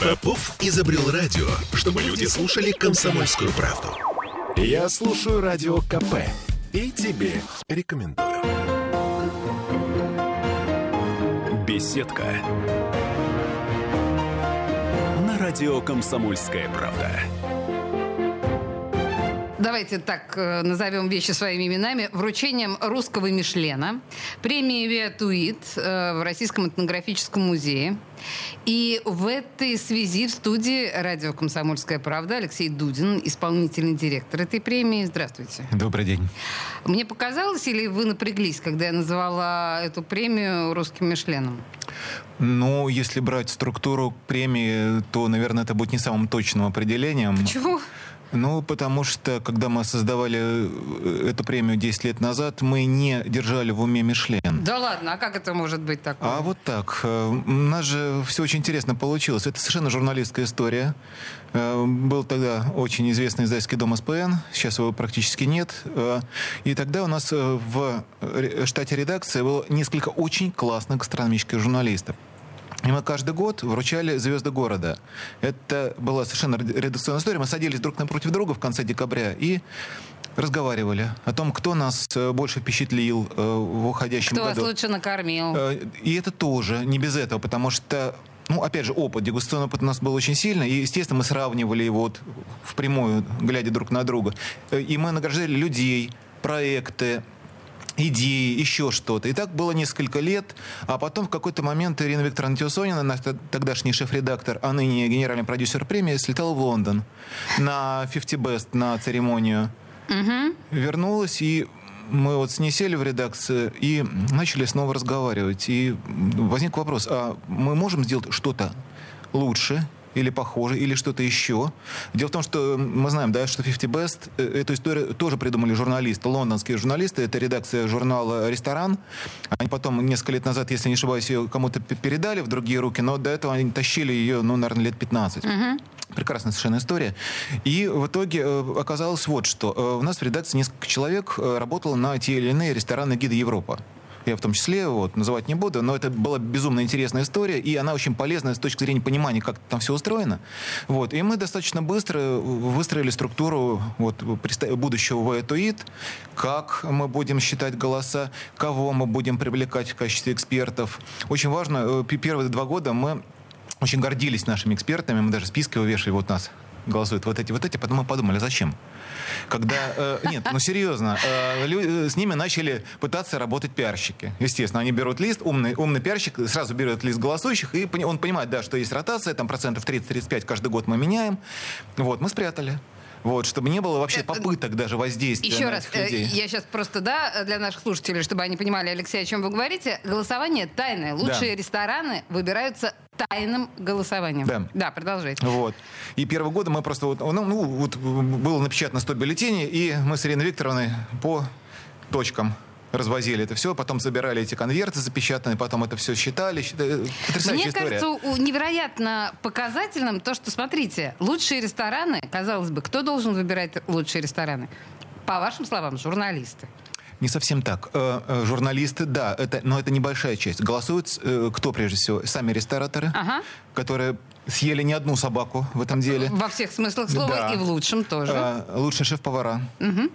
Попов изобрел радио, чтобы люди слушали комсомольскую правду. Я слушаю радио КП и тебе рекомендую. Беседка. На радио «Комсомольская правда». Давайте так э, назовем вещи своими именами. Вручением русского Мишлена, премии Виатуит э, в Российском этнографическом музее. И в этой связи в студии радио «Комсомольская правда» Алексей Дудин, исполнительный директор этой премии. Здравствуйте. Добрый день. Мне показалось, или вы напряглись, когда я назвала эту премию русским Мишленом? Ну, если брать структуру премии, то, наверное, это будет не самым точным определением. Почему? Ну, потому что, когда мы создавали э, эту премию 10 лет назад, мы не держали в уме Мишлен. Да ладно, а как это может быть такое? А вот так. Э, у нас же все очень интересно получилось. Это совершенно журналистская история. Э, был тогда очень известный издательский дом СПН, сейчас его практически нет. И тогда у нас в штате редакции было несколько очень классных гастрономических журналистов. И мы каждый год вручали «Звезды города». Это была совершенно редакционная история. Мы садились друг напротив друга в конце декабря и разговаривали о том, кто нас э, больше впечатлил э, в уходящем кто году. Кто вас лучше накормил. Э, и это тоже не без этого, потому что ну, опять же, опыт, дегустационный опыт у нас был очень сильный, и, естественно, мы сравнивали его вот впрямую, глядя друг на друга. И мы награждали людей, проекты, идеи, еще что-то. И так было несколько лет, а потом в какой-то момент Ирина Викторовна Теосонина, наш тогдашний шеф-редактор, а ныне генеральный продюсер премии, слетала в Лондон на 50 Best, на церемонию. Угу. Вернулась, и мы вот с ней сели в редакции и начали снова разговаривать. И возник вопрос, а мы можем сделать что-то лучше или похоже, или что-то еще. Дело в том, что мы знаем, да, что 50 Best, э, эту историю тоже придумали журналисты, лондонские журналисты, это редакция журнала «Ресторан». Они потом, несколько лет назад, если не ошибаюсь, ее кому-то передали в другие руки, но до этого они тащили ее, ну, наверное, лет 15. Угу. Прекрасная совершенно история. И в итоге э, оказалось вот что. Э, у нас в редакции несколько человек работало на те или иные рестораны гида Европа я в том числе, вот, называть не буду, но это была безумно интересная история, и она очень полезная с точки зрения понимания, как там все устроено. Вот, и мы достаточно быстро выстроили структуру вот, будущего ВЭТУИТ, как мы будем считать голоса, кого мы будем привлекать в качестве экспертов. Очень важно, э, первые два года мы очень гордились нашими экспертами, мы даже списки вывешивали вот нас голосуют вот эти, вот эти, потом мы подумали, зачем? Когда, э, нет, ну серьезно, э, лю, с ними начали пытаться работать пиарщики. Естественно, они берут лист, умный, умный пиарщик сразу берет лист голосующих, и он понимает, да, что есть ротация, там процентов 30-35 каждый год мы меняем. Вот, мы спрятали. Вот, чтобы не было вообще э, попыток даже воздействия Еще на раз, этих людей. я сейчас просто, да, для наших слушателей, чтобы они понимали, Алексей, о чем вы говорите, голосование тайное. Лучшие да. рестораны выбираются тайным голосованием. Да. Да, продолжайте. Вот. И первого года мы просто... Вот, ну, ну, вот было напечатано 100 бюллетеней, и мы с Ириной Викторовной по точкам развозили это все, потом забирали эти конверты запечатанные, потом это все считали. Э, потрясающая Мне история. кажется, невероятно показательным то, что, смотрите, лучшие рестораны, казалось бы, кто должен выбирать лучшие рестораны? По вашим словам, журналисты. Не совсем так. Э, э, журналисты, да, это, но это небольшая часть. Голосуют э, кто прежде всего? Сами рестораторы, ага. которые съели не одну собаку в этом деле. Во всех смыслах слова да. и в лучшем тоже. Лучшие шеф-повара, угу.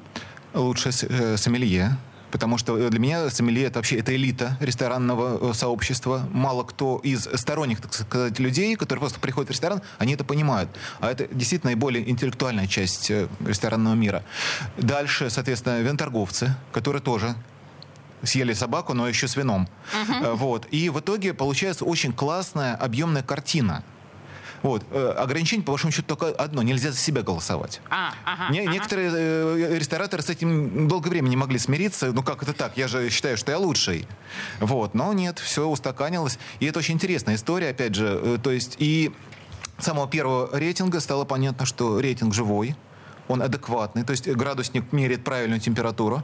лучшие сомелье, потому что э, для меня сомелье это вообще это элита ресторанного э, сообщества. Мало кто из сторонних, так сказать, людей, которые просто приходят в ресторан, они это понимают. А это действительно наиболее интеллектуальная часть э, ресторанного мира. Дальше, соответственно, винторговцы, которые тоже съели собаку, но еще с вином. Uh-huh. Вот. И в итоге получается очень классная объемная картина вот. Э, ограничение, по большому счету, только одно. Нельзя за себя голосовать. А, ага, Не, ага. Некоторые э, рестораторы с этим долгое время не могли смириться. Ну, как это так? Я же считаю, что я лучший. Вот. Но нет, все устаканилось. И это очень интересная история, опять же. Э, то есть и с самого первого рейтинга стало понятно, что рейтинг живой, он адекватный. То есть градусник меряет правильную температуру.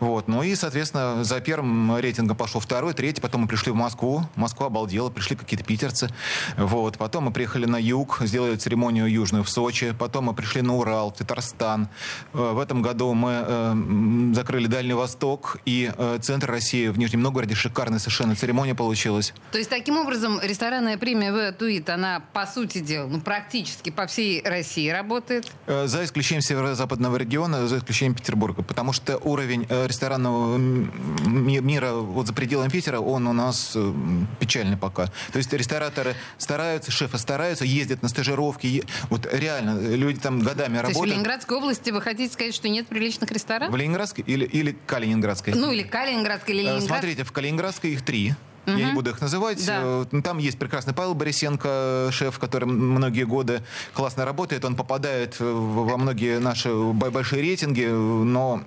Вот. Ну и, соответственно, за первым рейтингом пошел второй, третий. Потом мы пришли в Москву. Москва обалдела. Пришли какие-то питерцы. Вот. Потом мы приехали на юг, сделали церемонию южную в Сочи. Потом мы пришли на Урал, в Татарстан. Э, в этом году мы э, закрыли Дальний Восток и э, центр России в Нижнем Новгороде. Шикарная совершенно церемония получилась. То есть, таким образом, ресторанная премия в Туит, она, по сути дела, ну, практически по всей России работает? За исключением северо-западного региона, за исключением Петербурга. Потому что уровень ресторанного мира вот за пределами Питера, он у нас э, печальный пока. То есть рестораторы стараются, шефы стараются, ездят на стажировки. Вот реально, люди там годами То работают. То есть в Ленинградской области вы хотите сказать, что нет приличных ресторанов? В Ленинградской или, или Калининградской? Ну, или Калининградской, или э, Ленинград. Смотрите, в Калининградской их три. Угу. Я не буду их называть. Да. Там есть прекрасный Павел Борисенко, шеф, который многие годы классно работает. Он попадает во многие наши большие рейтинги, но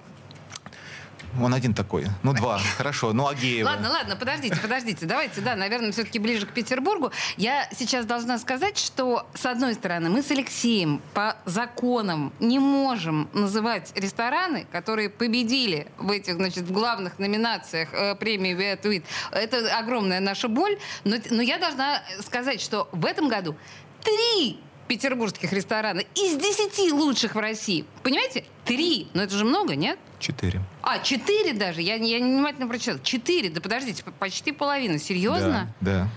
он один такой. Ну, два. Хорошо. Ну, Агеева. Ладно, ладно, подождите, подождите. Давайте, да, наверное, все-таки ближе к Петербургу. Я сейчас должна сказать, что, с одной стороны, мы с Алексеем по законам не можем называть рестораны, которые победили в этих, значит, в главных номинациях э, премии Виатуит. Это огромная наша боль. Но, но я должна сказать, что в этом году три петербургских ресторана из десяти лучших в России. Понимаете? Три. Но это же много, нет? Четыре. А, четыре даже? Я, я внимательно прочитала. Четыре? Да подождите, почти половина. Серьезно? Да, да.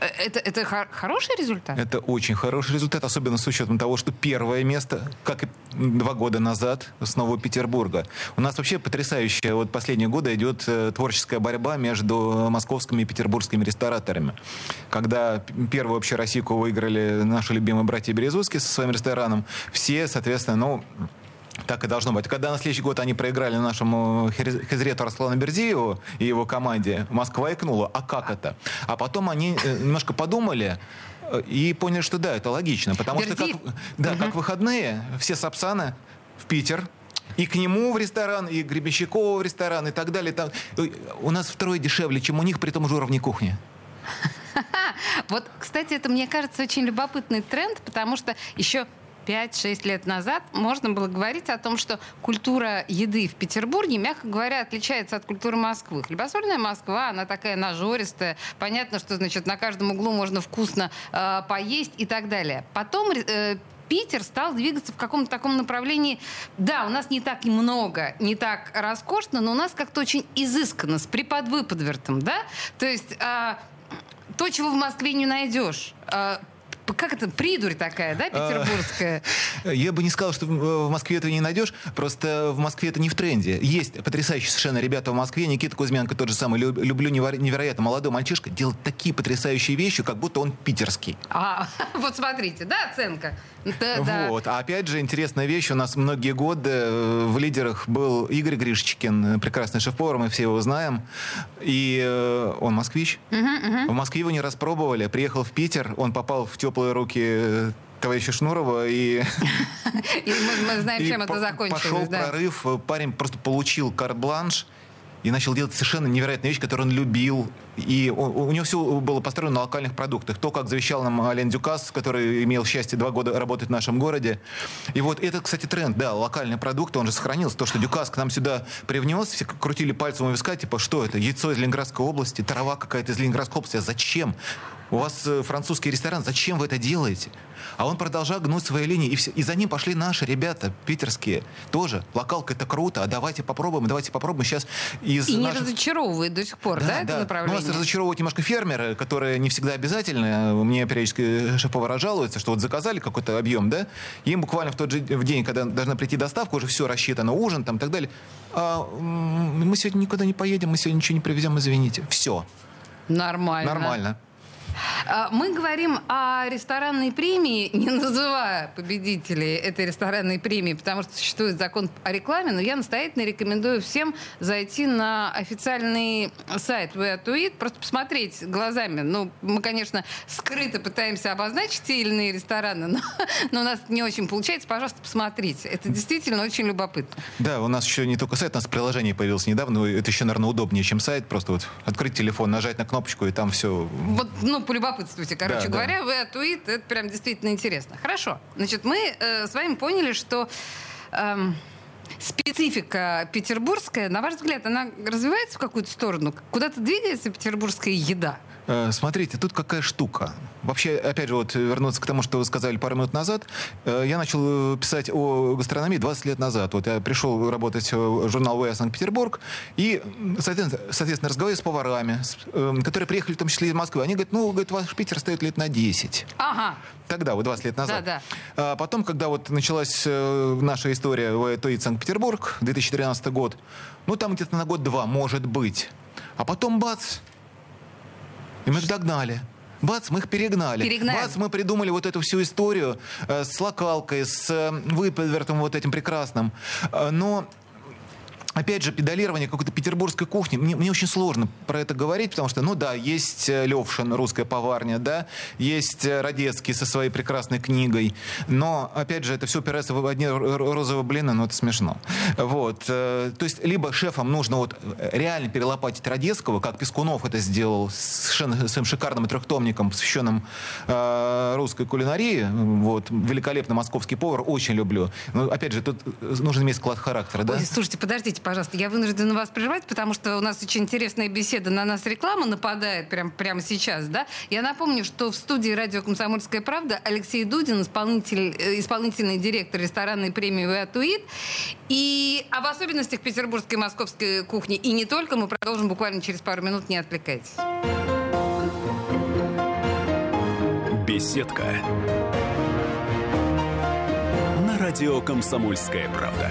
Э, это, это хороший результат? Это очень хороший результат, особенно с учетом того, что первое место, как и два года назад, с Нового Петербурга. У нас вообще потрясающая вот последние годы идет э, творческая борьба между московскими и петербургскими рестораторами. Когда первую общероссийку выиграли наши любимые братья Березовские со своим рестораном, все, соответственно, ну, так и должно быть. Когда на следующий год они проиграли нашему хезрету Арслану Бердиеву и его команде, Москва икнула. А как это? А потом они э, немножко подумали, э, и поняли, что да, это логично. Потому Бердиев. что как, да, угу. как выходные, все сапсаны в Питер, и к нему в ресторан, и Гребенщикову в ресторан, и так далее. Там. У нас втрое дешевле, чем у них при том же уровне кухни. Вот, кстати, это, мне кажется, очень любопытный тренд, потому что еще 5-6 лет назад можно было говорить о том, что культура еды в Петербурге, мягко говоря, отличается от культуры Москвы. Хлебосольная Москва, она такая нажористая. Понятно, что, значит, на каждом углу можно вкусно э, поесть и так далее. Потом э, Питер стал двигаться в каком-то таком направлении. Да, у нас не так и много, не так роскошно, но у нас как-то очень изысканно, с приподвыподвертом, да? То есть э, то, чего в Москве не найдешь. Э, как это, придурь такая, да, петербургская? Я бы не сказал, что в Москве этого не найдешь, просто в Москве это не в тренде. Есть потрясающие совершенно ребята в Москве, Никита Кузьменко тот же самый, люблю невероятно, молодой мальчишка, делает такие потрясающие вещи, как будто он питерский. А, вот смотрите, да, оценка? Да, вот. А опять же, интересная вещь. У нас многие годы э, в лидерах был Игорь Гришчикин, прекрасный шеф-повар, мы все его знаем. И э, он москвич. Угу, угу. В Москве его не распробовали. Приехал в Питер, он попал в теплые руки э, товарища Шнурова и... И мы, мы знаем, чем это закончилось. Пошел да. прорыв, парень просто получил карт-бланш и начал делать совершенно невероятные вещи, которые он любил. И у, у него все было построено на локальных продуктах. То, как завещал нам Ален Дюкас, который имел счастье два года работать в нашем городе. И вот это, кстати, тренд, да, локальный продукт, он же сохранился. То, что Дюкас к нам сюда привнес, все крутили пальцем у виска, типа, что это, яйцо из Ленинградской области, трава какая-то из Ленинградской области, а зачем? У вас э, французский ресторан, зачем вы это делаете? А он продолжал гнуть свои линии. И, все, и за ним пошли наши ребята, питерские. Тоже. Локалка это круто. А давайте попробуем, давайте попробуем. Сейчас из и наших... не разочаровывает до сих пор, да, да, это да. направление? Ну, нас разочаровывают немножко фермеры, которые не всегда обязательны. Мне периодически шеф-повара жалуются, что вот заказали какой-то объем, да, им буквально в тот же в день, когда должна прийти доставка, уже все рассчитано, ужин там и так далее. А, мы сегодня никуда не поедем, мы сегодня ничего не привезем, извините. Все. Нормально. Нормально. А, мы говорим о ресторанной премии, не называя победителей этой ресторанной премии, потому что существует закон о рекламе, но я настоятельно рекомендую всем зайти на официальный сайт Weatuit, просто посмотреть глазами. Ну, мы, конечно, скрыто пытаемся обозначить те или иные рестораны, но, но у нас не очень получается. Пожалуйста, посмотрите. Это действительно очень любопытно. Да, у нас еще не только сайт, у нас приложение появилось недавно. Это еще, наверное, удобнее, чем сайт. Просто вот открыть телефон, нажать на кнопочку, и там все... Вот, ну, полюбопытствуйте. Короче да, говоря, да. вы от Уит, это прям действительно интересно. Хорошо. Значит, мы э, с вами поняли, что... Эм, специфика петербургская, на ваш взгляд, она развивается в какую-то сторону? Куда-то двигается петербургская еда? Э, смотрите, тут какая штука. Вообще, опять же, вот вернуться к тому, что вы сказали пару минут назад, э, я начал писать о гастрономии 20 лет назад. Вот я пришел работать в журнал ВЭА Санкт-Петербург и, соответственно, соответственно, разговариваю с поварами, которые приехали в том числе из Москвы. Они говорят, ну, говорит, ваш Питер стоит лет на 10. Ага. Тогда, вот 20 лет назад. Да, да. А потом, когда вот началась э, наша история в ТОИ Санкт-Петербург, 2013 год, ну, там где-то на год-два, может быть. А потом бац, и мы их догнали. Бац, мы их перегнали. Перегнали. Бац, мы придумали вот эту всю историю э, с локалкой, с э, выпивертом вот этим прекрасным. Э, но опять же, педалирование какой-то петербургской кухни, мне, мне очень сложно про это говорить, потому что, ну да, есть э, Левшин, русская поварня, да, есть э, Родецкий со своей прекрасной книгой, но, опять же, это все упирается в одни розовые блины, но это смешно. Вот. Э, то есть, либо шефам нужно вот реально перелопатить Родецкого, как Пескунов это сделал с своим шикарным трехтомником, посвященным русской кулинарии, вот, великолепный московский повар, очень люблю. Но, опять же, тут нужно иметь склад характера, да? Ой, слушайте, подождите, пожалуйста, я вынуждена вас прервать, потому что у нас очень интересная беседа, на нас реклама нападает прям, прямо сейчас, да? Я напомню, что в студии радио «Комсомольская правда» Алексей Дудин, исполнитель, э, исполнительный директор ресторанной премии «Виатуит». И об особенностях петербургской и московской кухни, и не только, мы продолжим буквально через пару минут, не отвлекайтесь. Беседка. На радио «Комсомольская правда».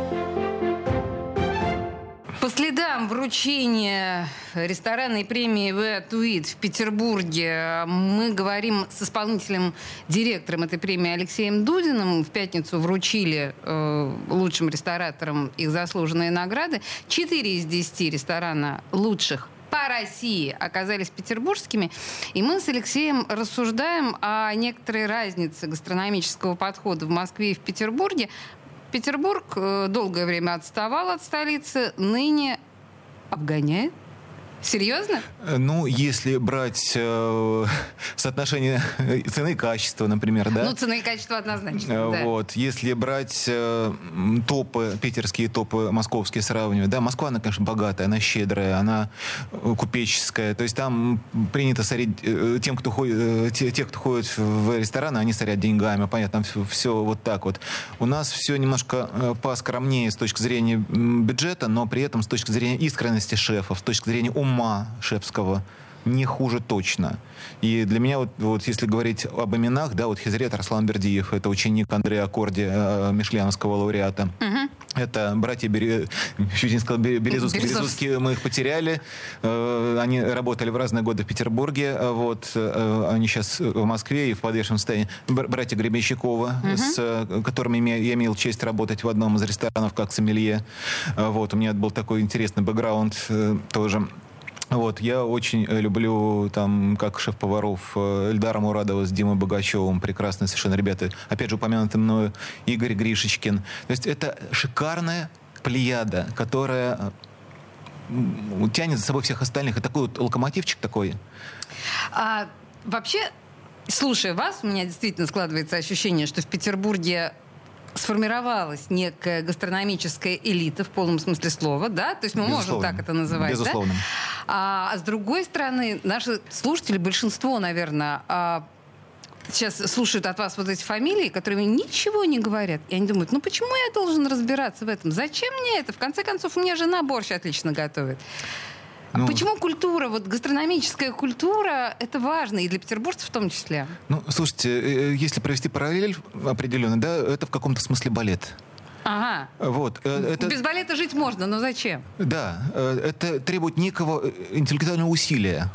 Следам вручения ресторанной премии «В Туит» в Петербурге мы говорим с исполнительным директором этой премии Алексеем Дудиным. В пятницу вручили э, лучшим рестораторам их заслуженные награды. Четыре из десяти ресторана лучших по России оказались петербургскими. И мы с Алексеем рассуждаем о некоторой разнице гастрономического подхода в Москве и в Петербурге. Петербург э, долгое время отставал от столицы, ныне обгоняет. Серьезно? Э, ну, если брать э, соотношение цены и качества, например, да? Ну, цены и качество однозначно, э, да. Вот. Если брать э, топы, питерские топы, московские сравнивать, да, Москва, она, конечно, богатая, она щедрая, она э, купеческая. То есть там принято сорить э, тем, кто ходит, э, те, те, кто ходит в рестораны, они сорят деньгами, понятно, все, все вот так вот. У нас все немножко э, поскромнее с точки зрения бюджета, но при этом с точки зрения искренности шефов, с точки зрения ума ума шефского не хуже точно. И для меня, вот, вот если говорить об именах, да, вот Хизрет Арслан Бердиев, это ученик Андрея Аккорди, э, Мишленовского лауреата. Угу. Это братья Бере... чуть не сказал, Березовские, Березовские, мы их потеряли. Э, они работали в разные годы в Петербурге. Э, вот, э, они сейчас в Москве и в подвешенном состоянии. Братья Гребенщикова, угу. с которыми я имел честь работать в одном из ресторанов как сомелье. Э, вот, у меня был такой интересный бэкграунд э, тоже. Вот, я очень э, люблю, там, как шеф-поваров э, Эльдара Мурадова с Димой Богачевым, прекрасные совершенно ребята. Опять же, упомянутый мною Игорь Гришечкин. То есть это шикарная плеяда, которая тянет за собой всех остальных. И такой вот локомотивчик такой. А, вообще, слушая вас, у меня действительно складывается ощущение, что в Петербурге сформировалась некая гастрономическая элита в полном смысле слова, да? То есть мы Безусловно. можем так это называть, Безусловно. да? А, а с другой стороны, наши слушатели, большинство, наверное, а, сейчас слушают от вас вот эти фамилии, которые ничего не говорят. И они думают, ну почему я должен разбираться в этом? Зачем мне это? В конце концов, у меня жена борщ отлично готовит. Ну, Почему культура, вот гастрономическая культура, это важно, и для петербуржцев в том числе? Ну, слушайте, э, э, если провести параллель определенно, да, это в каком-то смысле балет. Ага. Вот, э, это... Без балета жить можно, но зачем? Да, это требует некого интеллектуального усилия.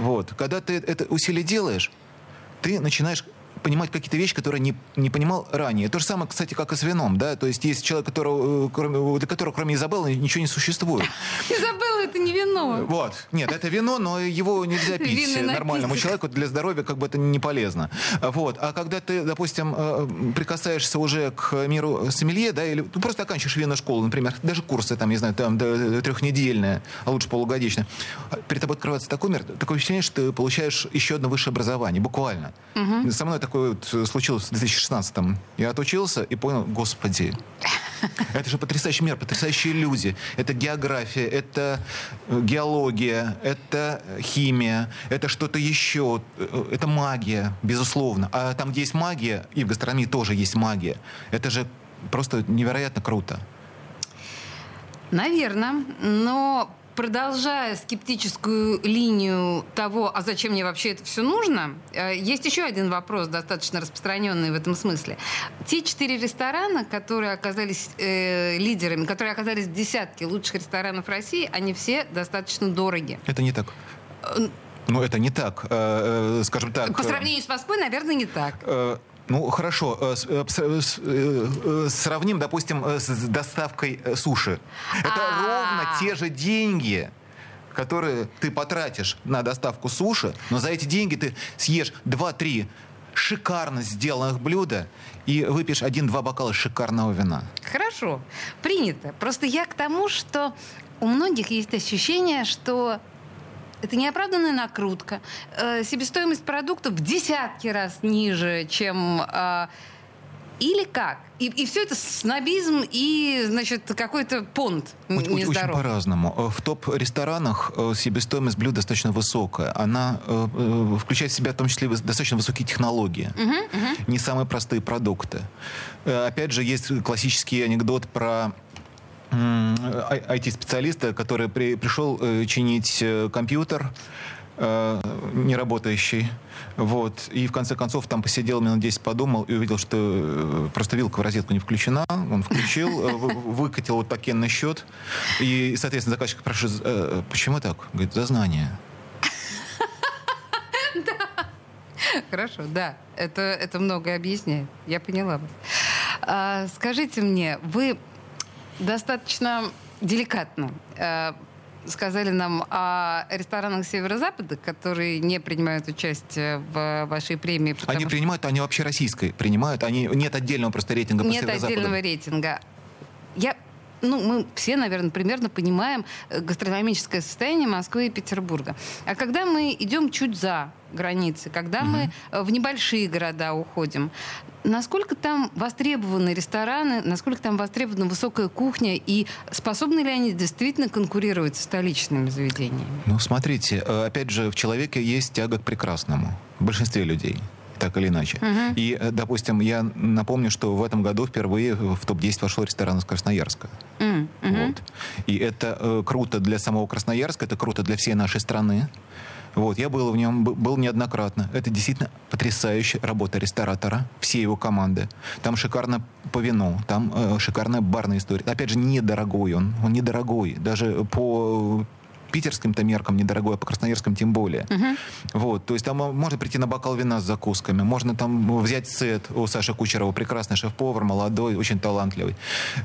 Вот. Когда ты это усилие делаешь, ты начинаешь понимать какие-то вещи, которые не, не понимал ранее. То же самое, кстати, как и с вином, да, то есть есть человек, которого, кроме, для которого кроме Изабеллы ничего не существует. Изабелла это не вино. Вот. Нет, это вино, но его нельзя пить нормальному человеку. Для здоровья как бы это не полезно. Вот. А когда ты, допустим, э, прикасаешься уже к миру сомелье, да, или ну, просто оканчиваешь винную школу, например, даже курсы, там, не знаю, там, трехнедельные, а лучше полугодичные, а перед тобой открывается такой мир, такое ощущение, что ты получаешь еще одно высшее образование, буквально. Со мной такое вот случилось в 2016-м. Я отучился и понял, господи, это же потрясающий мир, потрясающие люди. Это география, это э, геология, это химия, это что-то еще, э, это магия, безусловно. А там, где есть магия, и в гастрономии тоже есть магия, это же просто невероятно круто. Наверное, но продолжая скептическую линию того, а зачем мне вообще это все нужно, э, есть еще один вопрос, достаточно распространенный в этом смысле. Те четыре ресторана, которые оказались э, лидерами, которые оказались в десятке лучших ресторанов России, они все достаточно дороги. Это не так. Ну, это не так. Э, э, Скажем так. По э, сравнению с Москвой, наверное, не так. Ну, хорошо. э, э, э, Сравним, допустим, с доставкой суши. Это А. ровно те же деньги, которые ты потратишь на доставку суши, но за эти деньги ты съешь 2-3 шикарно сделанных блюда и выпьешь один-два бокала шикарного вина. Хорошо, принято. Просто я к тому, что у многих есть ощущение, что это неоправданная накрутка. Э, себестоимость продуктов в десятки раз ниже, чем... э, или как? И, и все это снобизм и, значит, какой-то понт Очень, очень по-разному. Э, В топ-ресторанах э, себестоимость блюда достаточно высокая. Она э, включает в себя в том числе достаточно высокие технологии. Не самые простые продукты. Опять же, есть классический анекдот про IT-специалиста, который при- пришел э, чинить э, компьютер э, неработающий. Вот. И в конце концов там посидел минут 10, подумал и увидел, что э, просто вилка в розетку не включена. Он включил, э, вы- выкатил вот такенный счет. И, соответственно, заказчик спрашивает, э, почему так? Говорит, за знание. Хорошо, да. Это, это многое объясняет. Я поняла. А, скажите мне, вы достаточно деликатно э, сказали нам о ресторанах Северо-Запада, которые не принимают участие в вашей премии. Они что принимают, они вообще российской принимают. Они, нет отдельного просто рейтинга по Нет отдельного рейтинга. Я ну, мы все, наверное, примерно понимаем э, гастрономическое состояние Москвы и Петербурга. А когда мы идем чуть за границы, когда мы э, в небольшие города уходим, насколько там востребованы рестораны, насколько там востребована высокая кухня, и способны ли они действительно конкурировать с столичными заведениями? Ну, смотрите, э, опять же, в человеке есть тяга к прекрасному. В большинстве людей. Так или иначе. И, э, допустим, я напомню, что в этом году впервые в топ-10 вошел ресторан из Красноярска. Мгм. Вот. И это э, круто для самого Красноярска, это круто для всей нашей страны. Вот, я был в нем, был неоднократно. Это действительно потрясающая работа ресторатора, всей его команды. Там шикарно по вину, там э, шикарная барная история. Опять же, недорогой он, он недорогой. Даже по питерским-то меркам недорогой, а по красноярским тем более. Вот, то есть там э, можно прийти на бокал вина с закусками, можно там взять сет у Саши Кучерова, прекрасный шеф-повар, молодой, очень талантливый.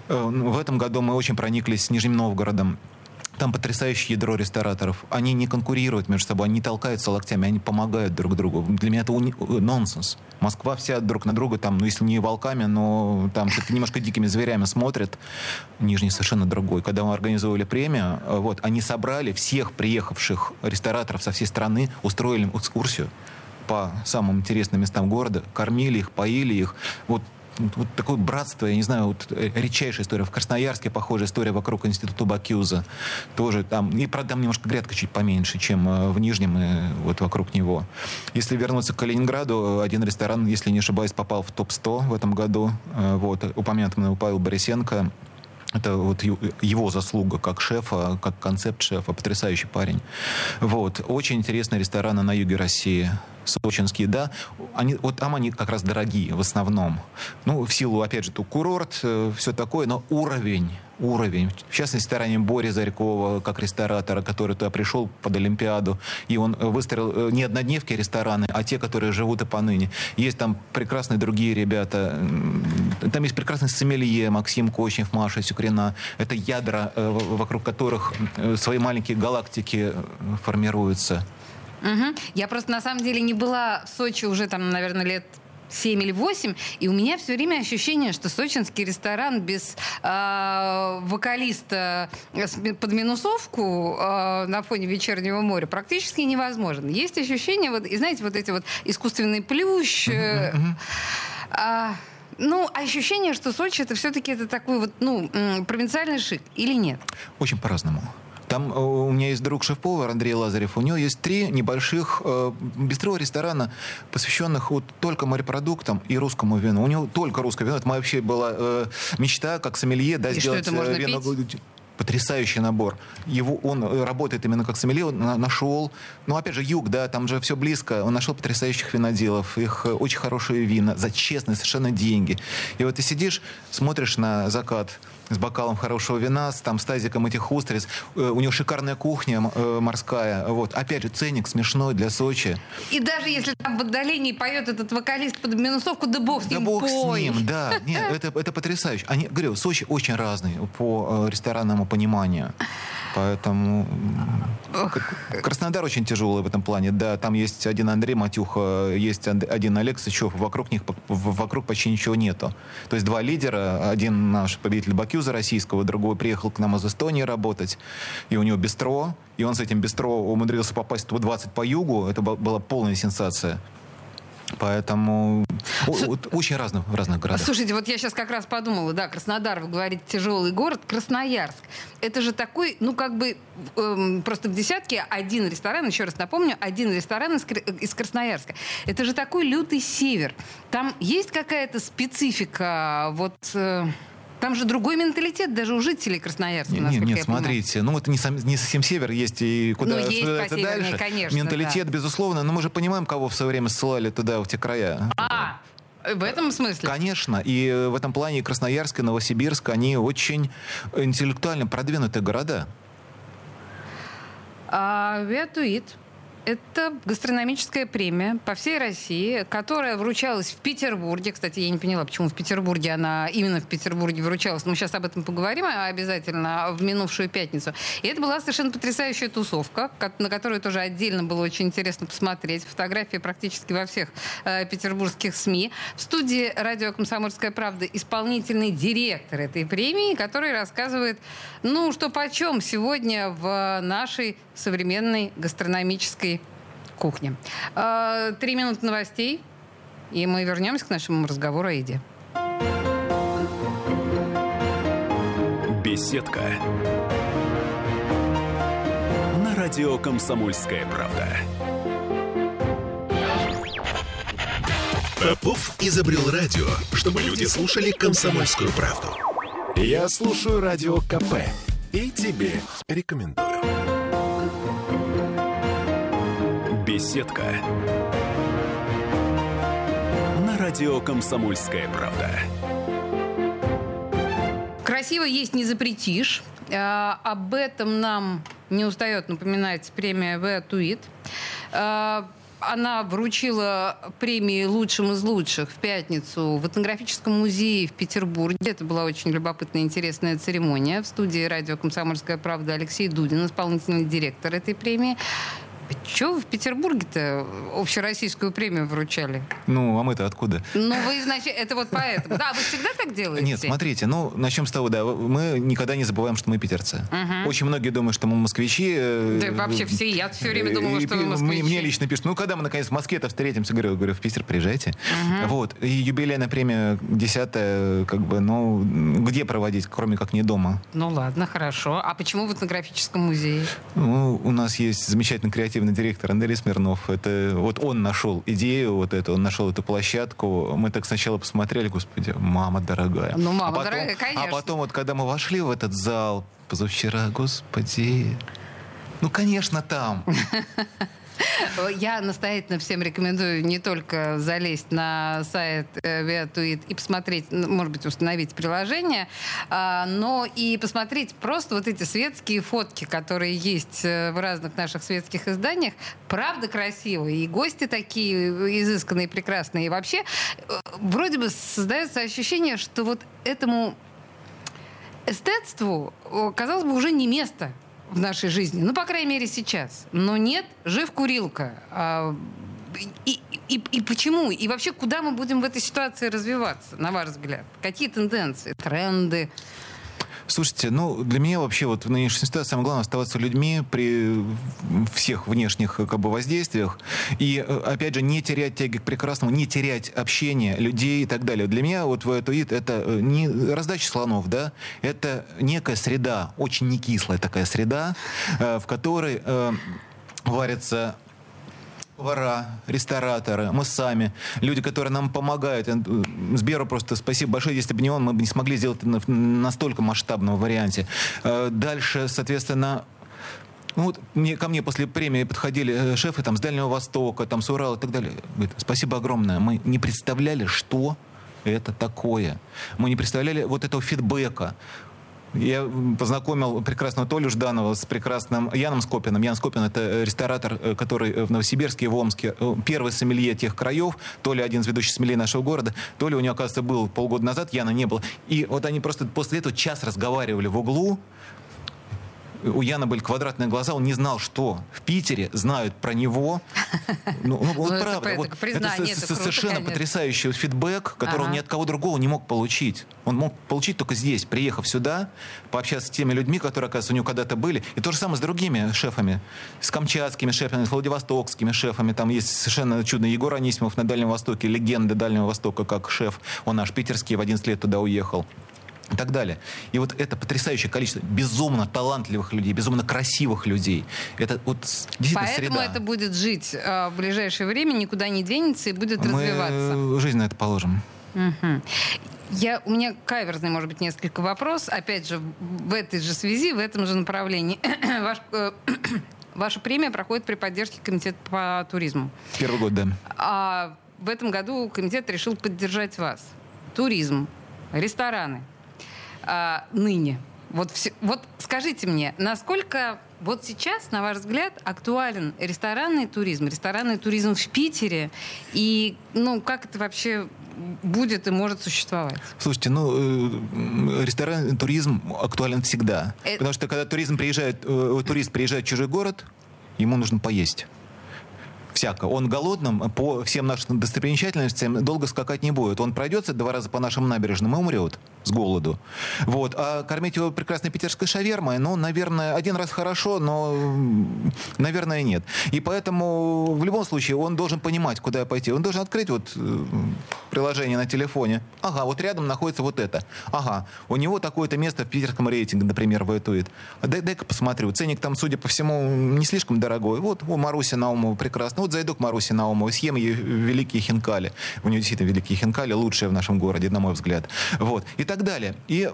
Э, ну, В этом году мы очень прониклись с Нижним Новгородом. Там потрясающее ядро рестораторов. Они не конкурируют между собой, они толкаются локтями, они помогают друг другу. Для меня это уни- э, нонсенс. Москва вся друг на друга, там, ну, если не волками, но там немножко дикими зверями смотрят. Нижний совершенно другой. Когда мы организовывали премию, э, вот, они собрали всех приехавших рестораторов со всей страны, устроили экскурсию по самым интересным местам города, кормили их, поили их. Вот вот, такое братство, я не знаю, вот э, редчайшая история. В Красноярске похожая история вокруг института Бакюза. Тоже там, и правда, там немножко грядка чуть поменьше, чем э, в Нижнем и вот вокруг него. Если вернуться к Калининграду, один ресторан, если не ошибаюсь, попал в топ-100 в этом году. Э, Вот, упомянутый мной Павел Борисенко. Это вот его заслуга как шефа, как концепт шефа. Потрясающий парень. Вот. Очень интересные рестораны на юге России. Сочинские, да. Они, вот там они как раз дорогие в основном. Ну, в силу, опять же, тут курорт, все такое, но уровень уровень. В частности, старанием Бори Зарькова, как ресторатора, который туда пришел под Олимпиаду, и он выстроил не однодневки рестораны, а те, которые живут и поныне. Есть там прекрасные другие ребята. Там есть прекрасный сомелье Максим Кочнев, Маша Сюкрина. Это ядра, вокруг которых свои маленькие галактики формируются. Угу. Я просто на самом деле не была в Сочи уже там, наверное, лет 7 или 8, и у меня все время ощущение, что сочинский ресторан без э, вокалиста под минусовку э, на фоне вечернего моря практически невозможен. Есть ощущение, вот, и знаете, вот эти вот искусственный плющ... Э, э, ну, ощущение, что Сочи это все-таки это такой вот, ну, провинциальный шик или нет? Очень по-разному. Там э, у меня есть друг шеф-повар Андрей Лазарев. У него есть три небольших э, бистро ресторана, посвященных вот только морепродуктам и русскому вину. У него только русское вино. Это моя вообще была э, мечта, как сомелье, да, и сделать что это можно вино. Пить? потрясающий набор. Его, он э, работает именно как сомелье, он нашел, ну, опять же, юг, да, там же все близко, он нашел потрясающих виноделов, их э, очень хорошие вина, за честные совершенно деньги. И вот ты сидишь, смотришь на закат, с бокалом хорошего вина, с, там, с тазиком этих устриц. Э, у него шикарная кухня э, морская. Вот. Опять же, ценник смешной для Сочи. И даже если там в отдалении поет этот вокалист под минусовку, да бог с да ним, бог пой. с ним, да. Нет, это, это потрясающе. Они, говорю, Сочи очень разный по э, ресторанному пониманию. Поэтому Краснодар очень тяжелый в этом плане. Да, там есть один Андрей Матюха, есть один Олег Сычев. Вокруг них вокруг почти ничего нету. То есть два лидера. Один наш победитель Бакюза российского, другой приехал к нам из Эстонии работать. И у него бистро. И он с этим бистро умудрился попасть в 20 по югу. Это была полная сенсация. Поэтому очень разно в разных городах. Слушайте, вот я сейчас как раз подумала, да, Краснодар, вы говорите, тяжелый город, Красноярск. Это же такой, ну, как бы, эм, просто в десятке один ресторан, еще раз напомню, один ресторан из, из Красноярска. Это же такой лютый север. Там есть какая-то специфика, вот... Э, там же другой менталитет даже у жителей Красноярска, Нет, нет, нет смотрите, ну это не, сам, не совсем север, есть и куда ну, есть дальше. Конечно, Менталитет, да. безусловно, но мы же понимаем, кого в свое время ссылали туда, в те края. А, в этом смысле? Конечно. И в этом плане Красноярск и Новосибирск, они очень интеллектуально продвинутые города. А, Виатуит это гастрономическая премия по всей России, которая вручалась в Петербурге. Кстати, я не поняла, почему в Петербурге она именно в Петербурге вручалась. Мы сейчас об этом поговорим обязательно в минувшую пятницу. И это была совершенно потрясающая тусовка, на которую тоже отдельно было очень интересно посмотреть. Фотографии практически во всех э, петербургских СМИ. В студии радио «Комсомольская правда» исполнительный директор этой премии, который рассказывает, ну, что почем сегодня в нашей современной гастрономической кухне. А, три минуты новостей, и мы вернемся к нашему разговору о еде. Беседка. На радио «Комсомольская правда». Попов изобрел радио, чтобы люди слушали комсомольскую правду. Я слушаю радио КП и тебе рекомендую. Беседка. На радио «Комсомольская правда». Красиво есть не запретишь. А, об этом нам не устает напоминать премия «В Туит». А, она вручила премии лучшим из лучших в пятницу в этнографическом музее в Петербурге. Это была очень любопытная, интересная церемония. В студии радио «Комсомольская правда» Алексей Дудин, исполнительный директор этой премии. Вы в Петербурге-то общероссийскую премию вручали? Ну, а мы-то откуда? Ну, вы, значит, это вот поэтому. Да, вы всегда так делаете? Нет, смотрите, ну, начнем с того, да, мы никогда не забываем, что мы питерцы. Угу. Очень многие думают, что мы москвичи. Э, да вообще все, я все время думала, что вы москвичи. Мне лично пишут, ну, когда мы, наконец, в Москве-то встретимся, говорю, говорю, в Питер приезжайте. Угу. Вот, и юбилейная премия десятая, как бы, ну, где проводить, кроме как не дома? Ну, ладно, хорошо. А почему в этнографическом музее? Ну, у нас есть замечательный креатив креативный директор Андрей Смирнов. Это вот он нашел идею вот эту, он нашел эту площадку. Мы так сначала посмотрели, господи, мама дорогая. Ну, мама а потом, дорогая, конечно. А потом вот, когда мы вошли в этот зал позавчера, господи, ну, конечно, там. Я настоятельно всем рекомендую не только залезть на сайт э, Viatuit и посмотреть, может быть, установить приложение, а, но и посмотреть просто вот эти светские фотки, которые есть э, в разных наших светских изданиях. Правда красивые, и гости такие изысканные, прекрасные. И вообще, э, вроде бы создается ощущение, что вот этому эстетству, казалось бы, уже не место в нашей жизни. Ну, по крайней мере, сейчас. Но нет, жив курилка. А, и, и, и почему? И вообще, куда мы будем в этой ситуации развиваться, на ваш взгляд? Какие тенденции, тренды? Слушайте, ну, для меня вообще вот в нынешней ситуации самое главное оставаться людьми при всех внешних как бы воздействиях. И, э, опять же, не терять тяги к прекрасному, не терять общение людей и так далее. Для меня вот в Туит это э, не раздача слонов, да, это некая среда, очень не кислая такая среда, э, в которой варятся повара, рестораторы, мы сами, люди, которые нам помогают. Э, Сберу просто спасибо большое. Если бы не он, мы бы не смогли сделать настолько масштабном варианте. Э, дальше, соответственно, ну, вот мне, ко мне после премии подходили э, шефы там, с Дальнего Востока, там, с Урала и так далее. Говорят, спасибо огромное. Мы не представляли, что это такое. Мы не представляли вот этого фидбэка. Я познакомил прекрасного Толю Жданова с прекрасным Яном Скопиным. Ян Скопин — это ресторатор, э, который в Новосибирске и в Омске. Э, первый сомелье тех краев. Толя один из ведущих сомелье нашего города. Толя у него, оказывается, был полгода назад, Яна не было. И вот они просто после этого час разговаривали в углу, у Яна были квадратные глаза, он не знал, что в Питере знают про него. Ну, ну вот ну, правда. Это, вот, это, совершенно потрясающий фидбэк, который он ни от кого другого не мог получить. Он мог получить только здесь, приехав сюда, пообщаться с теми людьми, которые, оказывается, у него когда-то были. И то же самое с другими шефами. С камчатскими шефами, с владивостокскими шефами. Там есть совершенно чудный Егор Анисимов на Дальнем Востоке, легенда Дальнего Востока как шеф. Он наш питерский, в 11 лет туда уехал и так далее. И вот это потрясающее количество безумно талантливых людей, безумно красивых людей. Это вот действительно Поэтому среда. это будет жить э, в ближайшее время, никуда не денется и будет Мы развиваться. жизнь на это положим. Угу. Я, у меня каверзный, может быть, несколько вопрос. Опять же, в этой же связи, в этом же направлении. Ваш, э, ваша премия проходит при поддержке Комитета по туризму. Первый год, да. А в этом году комитет решил поддержать вас. Туризм, рестораны, а, ныне? Вот, все, вот скажите мне, насколько вот сейчас, на ваш взгляд, актуален ресторанный туризм, ресторанный туризм в Питере, и ну как это вообще будет и может существовать? Слушайте, ну, э, ресторанный туризм актуален всегда. Это... Потому что когда туризм приезжает, э, турист приезжает в чужой город, ему нужно поесть всяко. Он голодным по всем нашим достопримечательностям долго скакать не будет. Он пройдется два раза по нашим набережным и умрет с голоду. Вот. А кормить его прекрасной питерской шавермой, ну, наверное, один раз хорошо, но, наверное, нет. И поэтому в любом случае он должен понимать, куда пойти. Он должен открыть вот э, приложение на телефоне. Ага, вот рядом находится вот это. Ага, у него такое-то место в питерском рейтинге, например, воитует. Дай, дай-ка посмотрю. Ценник там, судя по всему, не слишком дорогой. Вот у Маруси Наумова прекрасно. Вот зайду к Маруси Наумовой, съем ей великие хинкали. У нее действительно великие хинкали, лучшие в нашем городе, на мой взгляд. Вот. И так далее. И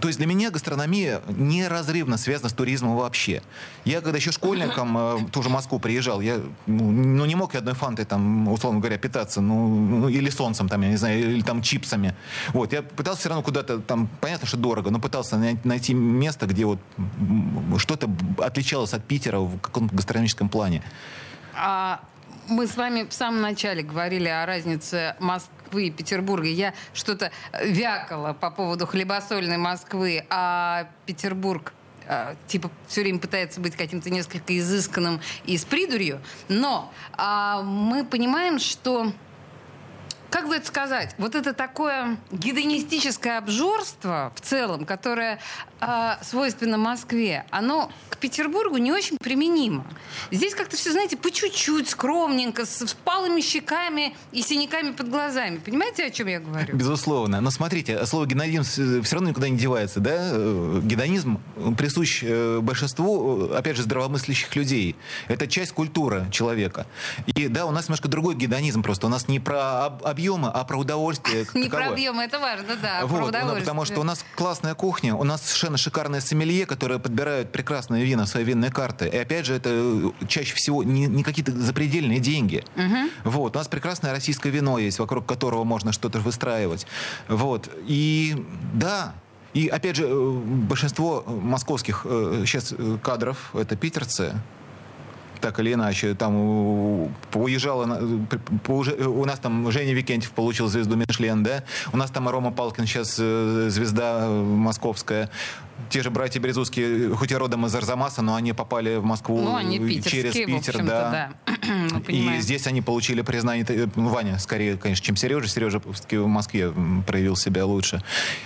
то есть для меня гастрономия неразрывно связана с туризмом вообще. Я когда еще школьником э, тоже в Москву приезжал, я ну, ну, не мог я одной фантой там, условно говоря, питаться, ну, ну, или солнцем там, я не знаю, или там чипсами. Вот, я пытался все равно куда-то там, понятно, что дорого, но пытался найти место, где вот что-то отличалось от Питера в каком-то гастрономическом плане. А мы с вами в самом начале говорили о разнице Москвы и Петербурга. Я что-то вякала по поводу хлебосольной Москвы, а Петербург а, типа все время пытается быть каким-то несколько изысканным и с придурью. Но а, мы понимаем, что как бы это сказать, вот это такое гедонистическое обжорство в целом, которое э, свойственно Москве, оно к Петербургу не очень применимо. Здесь как-то все, знаете, по чуть-чуть, скромненько, с, с палыми щеками и синяками под глазами. Понимаете, о чем я говорю? Безусловно. Но смотрите, слово гедонизм все равно никуда не девается, да? Э, гедонизм присущ э, большинству, э, опять же, здравомыслящих людей. Это часть культуры человека. И да, у нас немножко другой гедонизм просто. У нас не про об объемы, а про удовольствие. Не про объемы, это важно, да. Вот, потому что у нас классная кухня, у нас совершенно шикарные сомелье, которые подбирают прекрасные вина, свои винные карты. И опять же, это чаще всего не, не какие-то запредельные деньги. Угу. Вот, у нас прекрасное российское вино есть, вокруг которого можно что-то выстраивать. Вот. И да, и опять же, э, большинство московских сейчас э, кадров это питерцы, так или иначе. Там уезжала, у нас там Женя Викентьев получил звезду Мишлен, да? У нас там Рома Палкин сейчас э, звезда московская. Те же братья Березузские, хоть и родом из Арзамаса, но они попали в Москву ну, они через Питер, да. да. И здесь они получили признание, ну, Ваня скорее, конечно, чем Сережа. Сережа в Москве проявил себя лучше.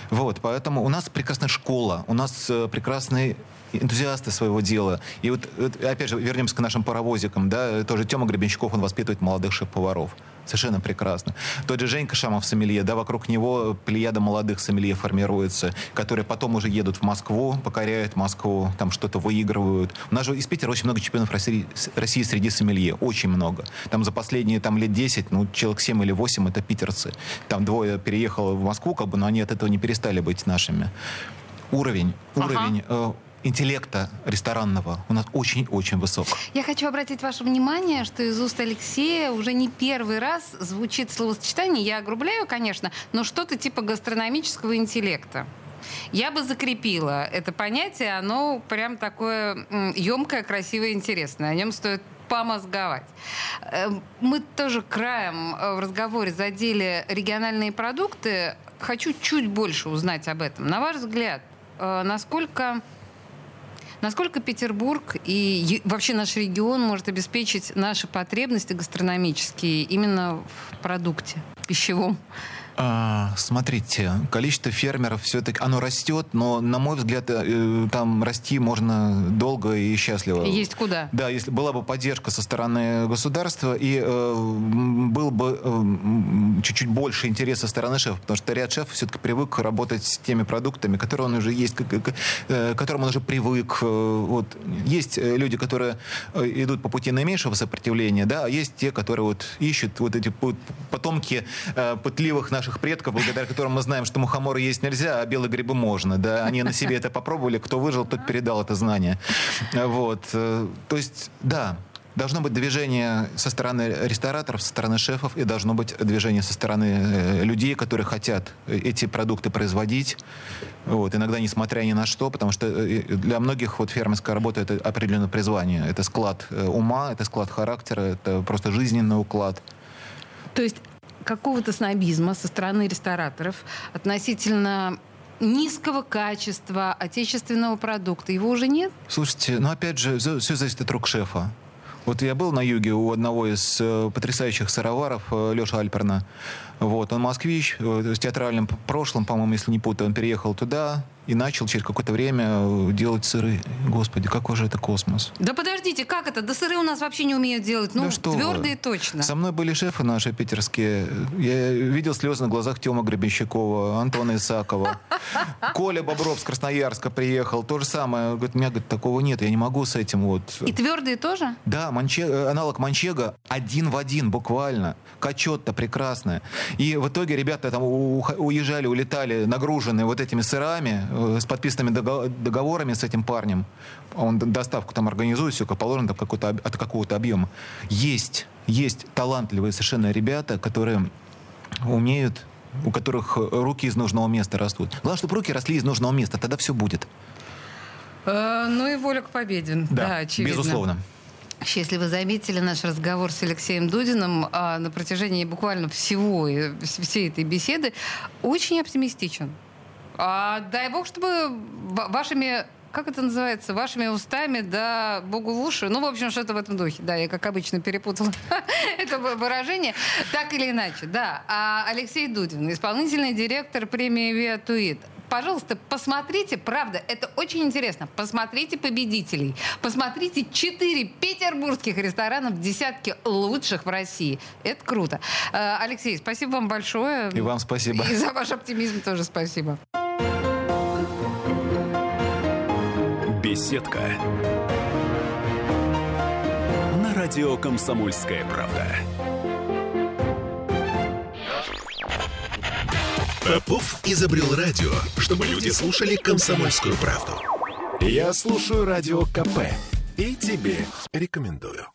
Вот, поэтому у нас прекрасная школа, у нас э, прекрасный энтузиасты своего дела. И вот, опять же, вернемся к нашим паровозикам, да, тоже Тёма Гребенщиков, он воспитывает молодых шеф-поваров. Совершенно прекрасно. Тот же Женька Шамов сомелье, да, вокруг него плеяда молодых сомелье формируется, которые потом уже едут в Москву, покоряют Москву, там что-то выигрывают. У нас же из Питера очень много чемпионов России, России среди сомелье, очень много. Там за последние там, лет 10, ну, человек 7 или 8 это питерцы. Там двое переехало в Москву, как бы, но они от этого не перестали быть нашими уровень, ага. уровень э, интеллекта ресторанного у нас очень-очень высок. Я хочу обратить ваше внимание, что из уст Алексея уже не первый раз звучит словосочетание, я огрубляю, конечно, но что-то типа гастрономического интеллекта. Я бы закрепила это понятие, оно прям такое емкое, красивое, интересное. О нем стоит помозговать. Э, мы тоже краем э, в разговоре задели региональные продукты. Хочу чуть больше узнать об этом. На ваш взгляд, э, насколько Насколько Петербург и вообще наш регион может обеспечить наши потребности гастрономические именно в продукте пищевом? А, смотрите, количество фермеров все-таки оно растет, но, на мой взгляд, э, там расти можно долго и счастливо. Есть куда? Да, если была бы поддержка со стороны государства и э, был бы э, чуть-чуть больше интереса со стороны шефа, потому что ряд шефов все-таки привык работать с теми продуктами, которые он уже есть, к, к, э, к которым он уже привык. Э, вот есть э, люди, которые идут по пути наименьшего сопротивления, да, а есть те, которые вот ищут вот эти потомки э, пытливых наших наших предков, благодаря которым мы знаем, что мухоморы есть нельзя, а белые грибы можно. Да? Они на себе это попробовали, кто выжил, тот передал это знание. Вот. Э, то есть, да, Должно быть движение со стороны рестораторов, со стороны шефов, и должно быть движение со стороны э, людей, которые хотят эти продукты производить. Вот, иногда несмотря ни на что, потому что э, для многих вот фермерская работа это определенное призвание. Это склад ума, это склад характера, это просто жизненный уклад. То есть какого-то снобизма со стороны рестораторов относительно низкого качества отечественного продукта. Его уже нет? Слушайте, ну опять же, все зависит от рук шефа. Вот я был на юге у одного из э, потрясающих сыроваров, э, Леша Альперна. Вот, он москвич, э, с театральным прошлым, по-моему, если не путаю, он переехал туда, и начал через какое-то время э, делать сыры. Господи, какой же это космос. Да подождите, как это? Да сыры у нас вообще не умеют делать. Ну, да что твердые вы. точно. Со мной были шефы наши питерские. Я видел слезы на глазах Тёма Гребенщикова, Антона Исакова. Коля Бобров с Красноярска приехал. То же самое. Говорит, у меня говорит, такого нет, я не могу с этим вот. И твердые тоже? Да, манче... Аналог манчега один в один буквально. Качет-то прекрасная. И в итоге ребята там уезжали, улетали нагруженные вот этими сырами, с подписанными договорами с этим парнем, он доставку там организует, все как положено, там какой-то, от какого-то объема. Есть, есть талантливые совершенно ребята, которые умеют, у которых руки из нужного места растут. Главное, чтобы руки росли из нужного места, тогда все будет. Э, ну и воля к победе. Да, да очевидно. безусловно. Если вы заметили наш разговор с Алексеем Дудиным а, на протяжении буквально всего, всей этой беседы, очень оптимистичен. А, дай бог, чтобы вашими как это называется, вашими устами, да, Богу в уши. Ну, в общем, что-то в этом духе. Да, я, как обычно, перепутала это выражение. Так или иначе, да. А Алексей Дудин, исполнительный директор премии «Виатуит». Пожалуйста, посмотрите, правда, это очень интересно. Посмотрите победителей. Посмотрите четыре петербургских ресторанов в десятке лучших в России. Это круто. А, Алексей, спасибо вам большое. И вам спасибо. И за ваш оптимизм тоже спасибо. Беседка. На радио «Комсомольская правда». Попов изобрел радио, чтобы люди слушали комсомольскую правду. Я слушаю радио КП и тебе рекомендую.